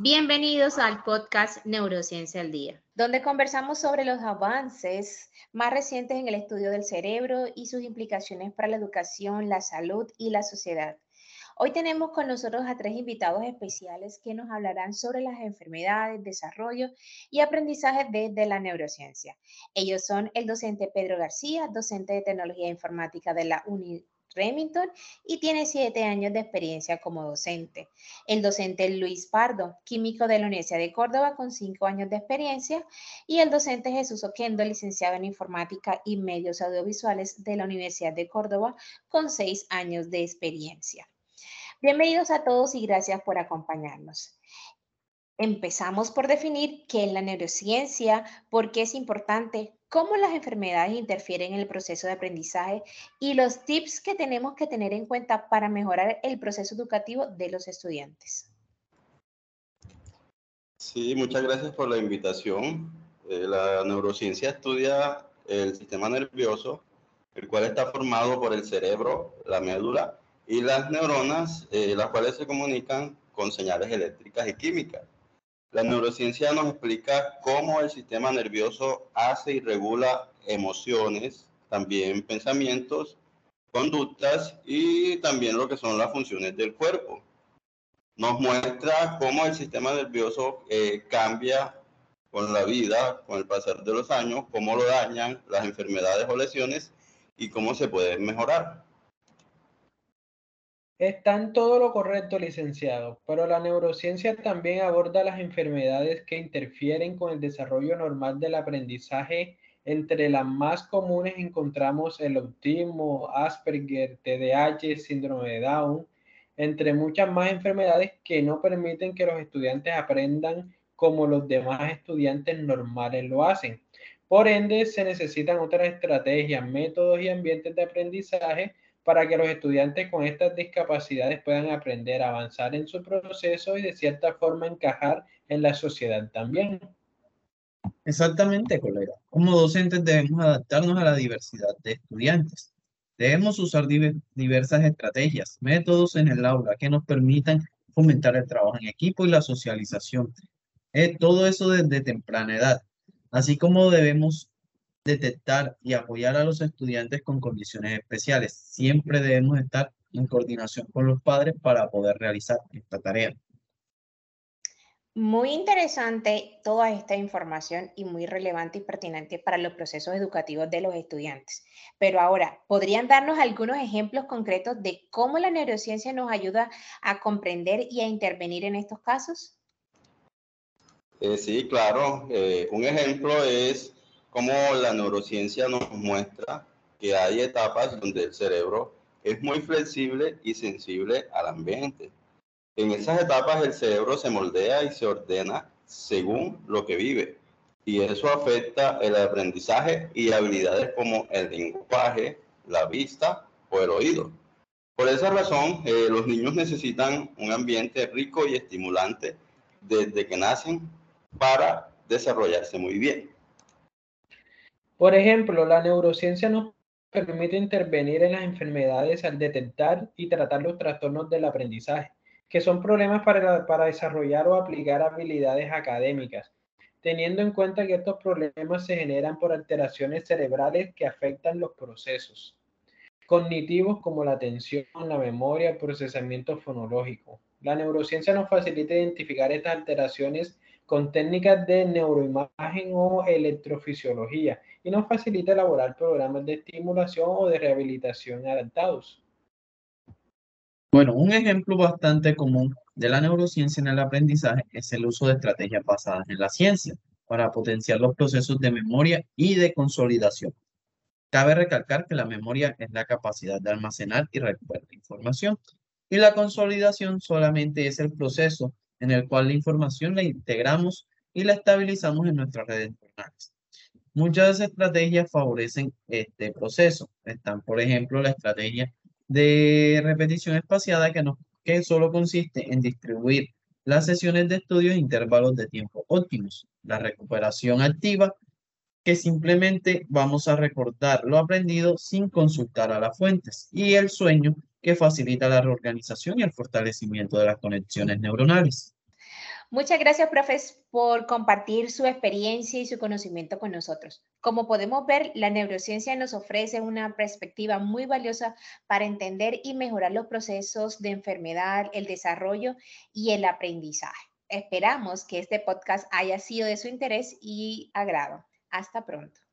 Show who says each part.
Speaker 1: Bienvenidos al podcast Neurociencia al Día, donde conversamos sobre los avances más recientes en el estudio del cerebro y sus implicaciones para la educación, la salud y la sociedad. Hoy tenemos con nosotros a tres invitados especiales que nos hablarán sobre las enfermedades, desarrollo y aprendizaje desde la neurociencia. Ellos son el docente Pedro García, docente de tecnología informática de la UNI Remington y tiene siete años de experiencia como docente. El docente Luis Pardo, químico de la Universidad de Córdoba con cinco años de experiencia. Y el docente Jesús Oquendo, licenciado en informática y medios audiovisuales de la Universidad de Córdoba con seis años de experiencia. Bienvenidos a todos y gracias por acompañarnos. Empezamos por definir qué es la neurociencia, por qué es importante, cómo las enfermedades interfieren en el proceso de aprendizaje y los tips que tenemos que tener en cuenta para mejorar el proceso educativo de los estudiantes.
Speaker 2: Sí, muchas gracias por la invitación. Eh, la neurociencia estudia el sistema nervioso, el cual está formado por el cerebro, la médula y las neuronas, eh, las cuales se comunican con señales eléctricas y químicas. La neurociencia nos explica cómo el sistema nervioso hace y regula emociones, también pensamientos, conductas y también lo que son las funciones del cuerpo. Nos muestra cómo el sistema nervioso eh, cambia con la vida, con el pasar de los años, cómo lo dañan las enfermedades o lesiones y cómo se pueden mejorar.
Speaker 3: Está en todo lo correcto, licenciado, pero la neurociencia también aborda las enfermedades que interfieren con el desarrollo normal del aprendizaje. Entre las más comunes encontramos el autismo, Asperger, TDAH, síndrome de Down, entre muchas más enfermedades que no permiten que los estudiantes aprendan como los demás estudiantes normales lo hacen. Por ende, se necesitan otras estrategias, métodos y ambientes de aprendizaje para que los estudiantes con estas discapacidades puedan aprender a avanzar en su proceso y de cierta forma encajar en la sociedad también.
Speaker 4: Exactamente, colega. Como docentes debemos adaptarnos a la diversidad de estudiantes. Debemos usar diversas estrategias, métodos en el aula que nos permitan fomentar el trabajo en equipo y la socialización. Eh, todo eso desde temprana edad. Así como debemos detectar y apoyar a los estudiantes con condiciones especiales. Siempre debemos estar en coordinación con los padres para poder realizar esta tarea.
Speaker 1: Muy interesante toda esta información y muy relevante y pertinente para los procesos educativos de los estudiantes. Pero ahora, ¿podrían darnos algunos ejemplos concretos de cómo la neurociencia nos ayuda a comprender y a intervenir en estos casos?
Speaker 2: Eh, sí, claro. Eh, un ejemplo es como la neurociencia nos muestra que hay etapas donde el cerebro es muy flexible y sensible al ambiente. En esas etapas el cerebro se moldea y se ordena según lo que vive. Y eso afecta el aprendizaje y habilidades como el lenguaje, la vista o el oído. Por esa razón, eh, los niños necesitan un ambiente rico y estimulante desde que nacen para desarrollarse muy bien.
Speaker 3: Por ejemplo, la neurociencia nos permite intervenir en las enfermedades al detectar y tratar los trastornos del aprendizaje, que son problemas para, desarrollar o aplicar habilidades académicas, teniendo en cuenta que estos problemas se generan por alteraciones cerebrales que afectan los procesos cognitivos como la atención, la memoria, el procesamiento fonológico. La neurociencia nos facilita identificar estas alteraciones con técnicas de neuroimagen o electrofisiología y nos facilita elaborar programas de estimulación o de rehabilitación adaptados.
Speaker 4: Bueno, un ejemplo bastante común de la neurociencia en el aprendizaje es el uso de estrategias basadas en la ciencia para potenciar los procesos de memoria y de consolidación. Cabe recalcar que la memoria es la capacidad de almacenar y recuperar información y la consolidación solamente es el proceso en el cual la información la integramos y la estabilizamos en nuestras redes neuronales. Muchas estrategias favorecen este proceso. Están, por ejemplo, la estrategia de repetición espaciada que, no, que solo consiste en distribuir las sesiones de estudio en intervalos de tiempo óptimos. La recuperación activa, que simplemente vamos a recordar lo aprendido sin consultar a las fuentes. Y el sueño, que facilita la reorganización y el fortalecimiento de las conexiones neuronales.
Speaker 1: Muchas gracias, profes, por compartir su experiencia y su conocimiento con nosotros. Como podemos ver, la neurociencia nos ofrece una perspectiva muy valiosa para entender y mejorar los procesos de enfermedad, el desarrollo y el aprendizaje. Esperamos que este podcast haya sido de su interés y agrado. Hasta pronto.